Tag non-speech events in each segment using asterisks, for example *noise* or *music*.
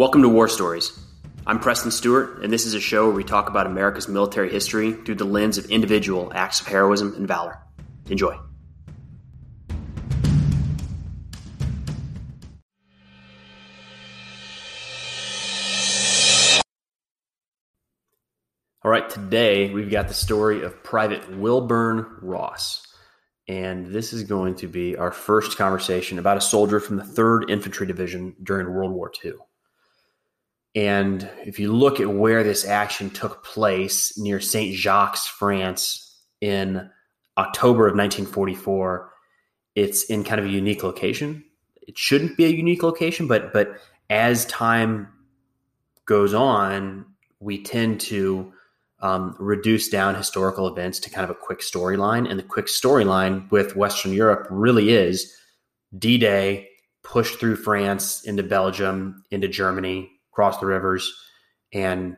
Welcome to War Stories. I'm Preston Stewart, and this is a show where we talk about America's military history through the lens of individual acts of heroism and valor. Enjoy. All right, today we've got the story of Private Wilburn Ross. And this is going to be our first conversation about a soldier from the 3rd Infantry Division during World War II. And if you look at where this action took place near St. Jacques, France, in October of 1944, it's in kind of a unique location. It shouldn't be a unique location, but but as time goes on, we tend to um, reduce down historical events to kind of a quick storyline. And the quick storyline with Western Europe really is D Day pushed through France into Belgium, into Germany, across the rivers, and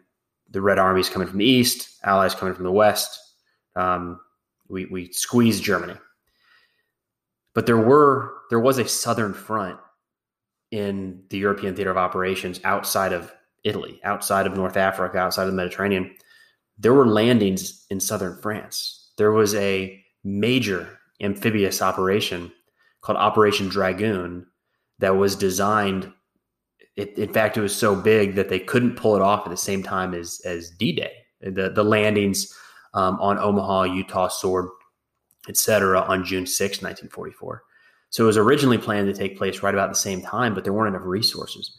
the Red Army's coming from the east, Allies coming from the west. Um, we, we squeezed Germany. But there were there was a southern front in the European theater of operations outside of Italy, outside of North Africa, outside of the Mediterranean there were landings in southern France. There was a major amphibious operation called Operation Dragoon that was designed. It, in fact, it was so big that they couldn't pull it off at the same time as as D Day. The the landings um, on Omaha, Utah, Sword, etc. on June 6, 1944. So it was originally planned to take place right about the same time, but there weren't enough resources.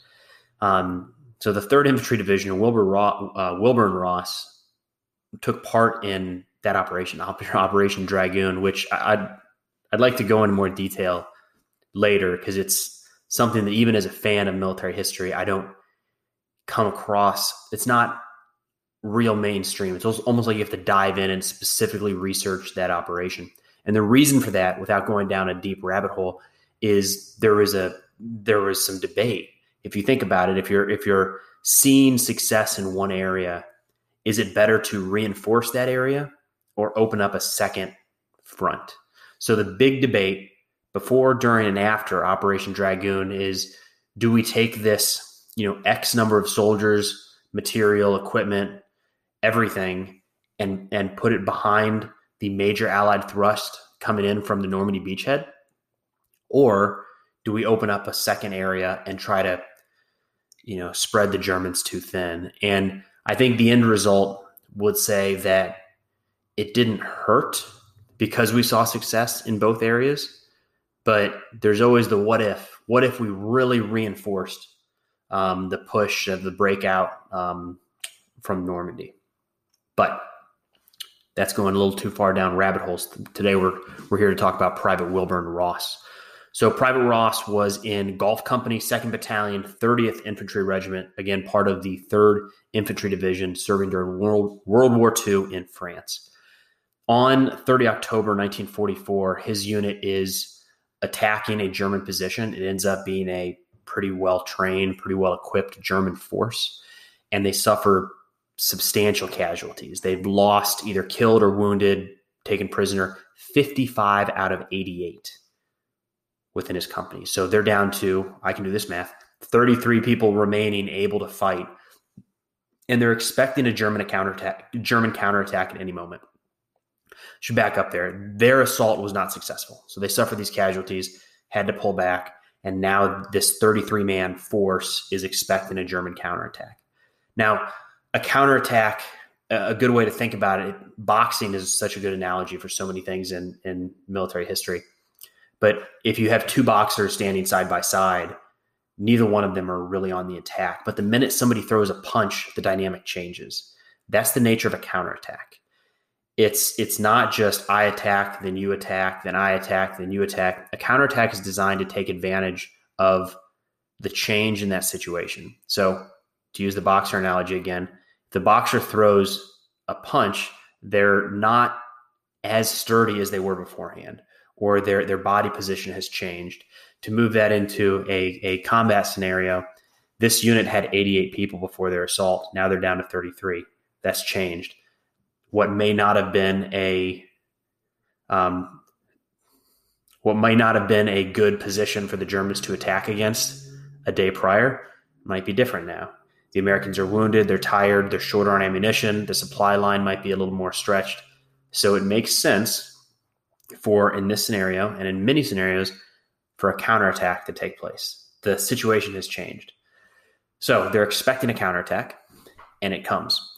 Um, so the Third Infantry Division, Wilbur Ross, uh, Ross, took part in that operation, *laughs* Operation Dragoon, which I'd I'd like to go into more detail later because it's something that even as a fan of military history, I don't come across. It's not real mainstream. It's almost like you have to dive in and specifically research that operation. And the reason for that, without going down a deep rabbit hole, is there was a there was some debate. If you think about it, if you're if you're seeing success in one area is it better to reinforce that area or open up a second front? So the big debate before, during, and after Operation Dragoon is do we take this, you know, X number of soldiers, material, equipment, everything, and and put it behind the major Allied thrust coming in from the Normandy beachhead? Or do we open up a second area and try to, you know, spread the Germans too thin? And I think the end result would say that it didn't hurt because we saw success in both areas. But there's always the what if. What if we really reinforced um, the push of the breakout um, from Normandy? But that's going a little too far down rabbit holes. Today we're we're here to talk about Private Wilburn Ross. So Private Ross was in Golf Company, 2nd Battalion, 30th Infantry Regiment, again, part of the 3rd Infantry Division, serving during World, World War II in France. On 30 October 1944, his unit is attacking a German position. It ends up being a pretty well trained, pretty well equipped German force, and they suffer substantial casualties. They've lost either killed or wounded, taken prisoner 55 out of 88 within his company. So they're down to, I can do this math, 33 people remaining able to fight. And they're expecting a German counterattack, German counterattack at any moment. Should back up there. Their assault was not successful. So they suffered these casualties, had to pull back, and now this 33 man force is expecting a German counterattack. Now, a counterattack, a good way to think about it, boxing is such a good analogy for so many things in, in military history but if you have two boxers standing side by side, neither one of them are really on the attack. But the minute somebody throws a punch, the dynamic changes. That's the nature of a counterattack. It's it's not just I attack, then you attack, then I attack, then you attack. A counterattack is designed to take advantage of the change in that situation. So to use the boxer analogy again, the boxer throws a punch, they're not as sturdy as they were beforehand or their their body position has changed. To move that into a, a combat scenario, this unit had 88 people before their assault. Now they're down to 33. That's changed. What may not have been a um, what might not have been a good position for the Germans to attack against a day prior might be different now. The Americans are wounded, they're tired, they're short on ammunition, the supply line might be a little more stretched. So it makes sense for, in this scenario and in many scenarios, for a counterattack to take place. The situation has changed. So they're expecting a counterattack, and it comes.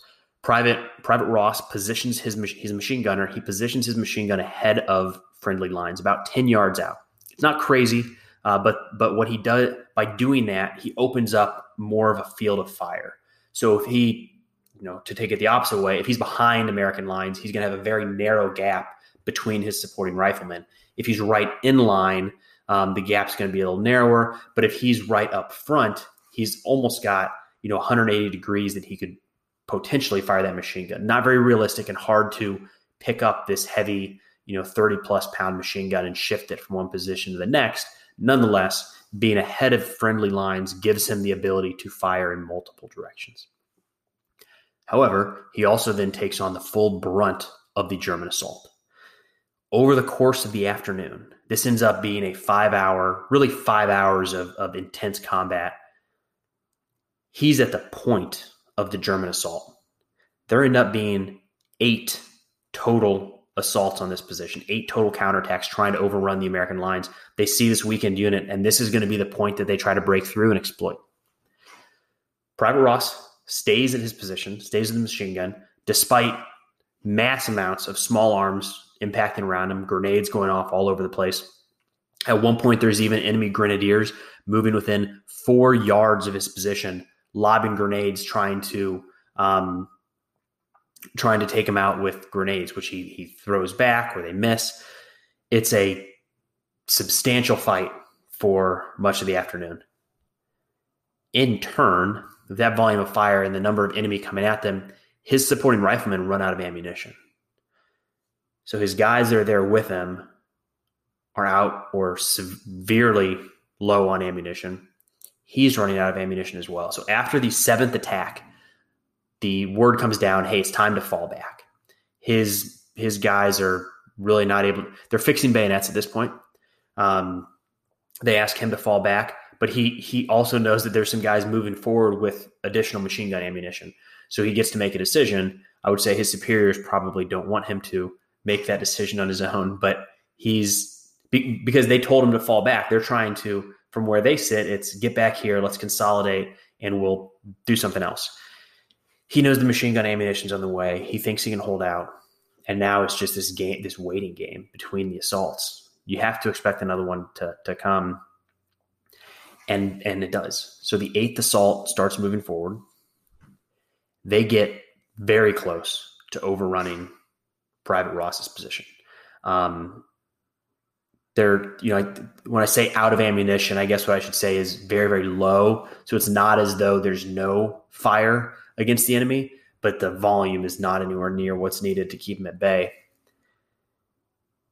Private Private Ross positions his he's a machine gunner. He positions his machine gun ahead of friendly lines, about ten yards out. It's not crazy, uh, but but what he does by doing that, he opens up more of a field of fire. So if he, you know, to take it the opposite way, if he's behind American lines, he's going to have a very narrow gap between his supporting riflemen. If he's right in line, um, the gap's going to be a little narrower. But if he's right up front, he's almost got you know 180 degrees that he could potentially fire that machine gun. Not very realistic and hard to pick up this heavy, you know, 30 plus pound machine gun and shift it from one position to the next. Nonetheless, being ahead of friendly lines gives him the ability to fire in multiple directions. However, he also then takes on the full brunt of the German assault. Over the course of the afternoon, this ends up being a five hour, really five hours of, of intense combat. He's at the point of the German assault. There end up being eight total assaults on this position, eight total counterattacks trying to overrun the American lines. They see this weakened unit, and this is going to be the point that they try to break through and exploit. Private Ross stays at his position, stays with the machine gun, despite mass amounts of small arms impacting around him, grenades going off all over the place. At one point, there's even enemy grenadiers moving within four yards of his position, lobbing grenades, trying to um, trying to take him out with grenades, which he he throws back or they miss. It's a substantial fight for much of the afternoon. In turn, that volume of fire and the number of enemy coming at them, his supporting riflemen run out of ammunition. So his guys that are there with him are out or severely low on ammunition. He's running out of ammunition as well. So after the seventh attack, the word comes down, hey, it's time to fall back. His his guys are really not able. They're fixing bayonets at this point. Um, they ask him to fall back, but he he also knows that there's some guys moving forward with additional machine gun ammunition. So he gets to make a decision. I would say his superiors probably don't want him to make that decision on his own, but he's because they told him to fall back. They're trying to, from where they sit, it's get back here, let's consolidate, and we'll do something else. He knows the machine gun ammunition's on the way. He thinks he can hold out, and now it's just this game, this waiting game between the assaults. You have to expect another one to to come, and and it does. So the eighth assault starts moving forward. They get very close to overrunning Private Ross's position. Um, they're, you know, when I say out of ammunition, I guess what I should say is very, very low. So it's not as though there's no fire against the enemy, but the volume is not anywhere near what's needed to keep them at bay.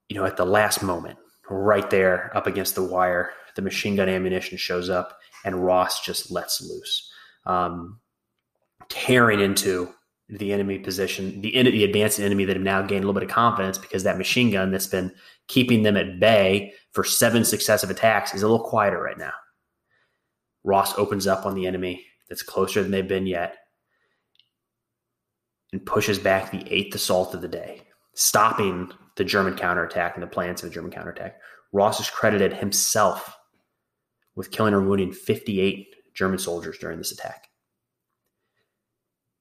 You know, at the last moment, right there up against the wire, the machine gun ammunition shows up and Ross just lets loose, um, tearing into the enemy position, the, the advancing enemy that have now gained a little bit of confidence because that machine gun that's been keeping them at bay for seven successive attacks is a little quieter right now. Ross opens up on the enemy that's closer than they've been yet and pushes back the eighth assault of the day, stopping the German counterattack and the plans of the German counterattack. Ross is credited himself with killing or wounding 58 German soldiers during this attack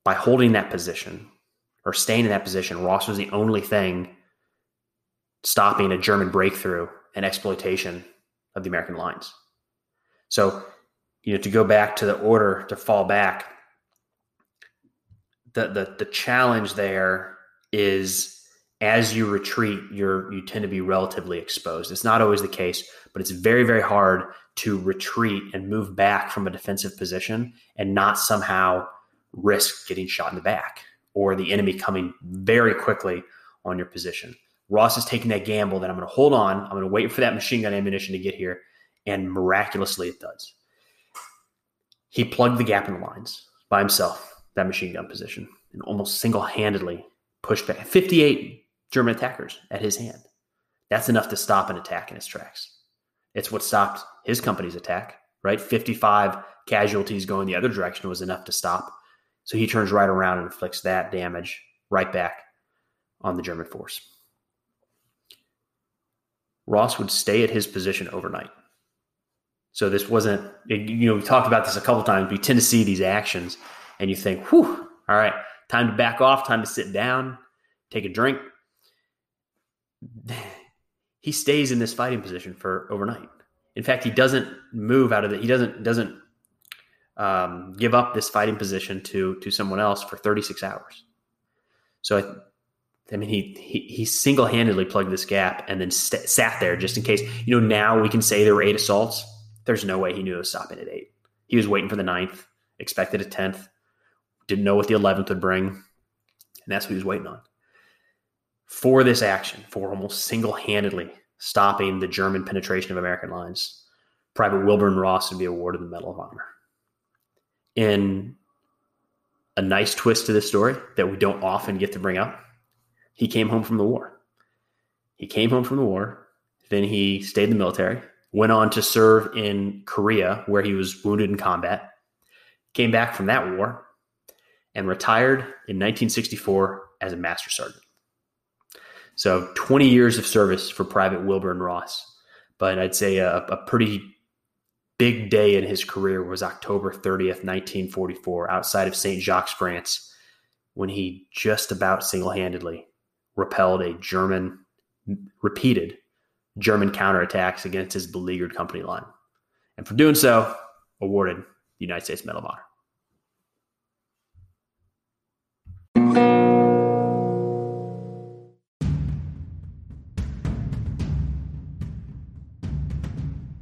by holding that position or staying in that position, Ross was the only thing stopping a German breakthrough and exploitation of the American lines. So, you know, to go back to the order to fall back, the the, the challenge there is as you retreat, you're you tend to be relatively exposed. It's not always the case, but it's very, very hard to retreat and move back from a defensive position and not somehow risk getting shot in the back or the enemy coming very quickly on your position. Ross is taking that gamble that I'm going to hold on. I'm going to wait for that machine gun ammunition to get here. And miraculously, it does. He plugged the gap in the lines by himself, that machine gun position, and almost single handedly pushed back 58 German attackers at his hand. That's enough to stop an attack in its tracks. It's what stopped his company's attack right? 55 casualties going the other direction was enough to stop. So he turns right around and inflicts that damage right back on the German force. Ross would stay at his position overnight. So this wasn't, you know, we talked about this a couple times. We tend to see these actions and you think, whew, all right, time to back off, time to sit down, take a drink. *sighs* He stays in this fighting position for overnight. In fact, he doesn't move out of it. He doesn't doesn't um, give up this fighting position to to someone else for 36 hours. So I, I mean, he he, he single handedly plugged this gap and then st- sat there just in case. You know, now we can say there were eight assaults. There's no way he knew it was stopping at eight. He was waiting for the ninth, expected a tenth, didn't know what the eleventh would bring, and that's what he was waiting on. For this action, for almost single handedly stopping the German penetration of American lines, Private Wilburn Ross would be awarded the Medal of Honor. In a nice twist to this story that we don't often get to bring up, he came home from the war. He came home from the war, then he stayed in the military, went on to serve in Korea, where he was wounded in combat, came back from that war, and retired in 1964 as a master sergeant. So 20 years of service for Private Wilburn Ross. But I'd say a, a pretty big day in his career was October 30th, 1944, outside of St. Jacques, France, when he just about single handedly repelled a German, repeated German counterattacks against his beleaguered company line. And for doing so, awarded the United States Medal of Honor.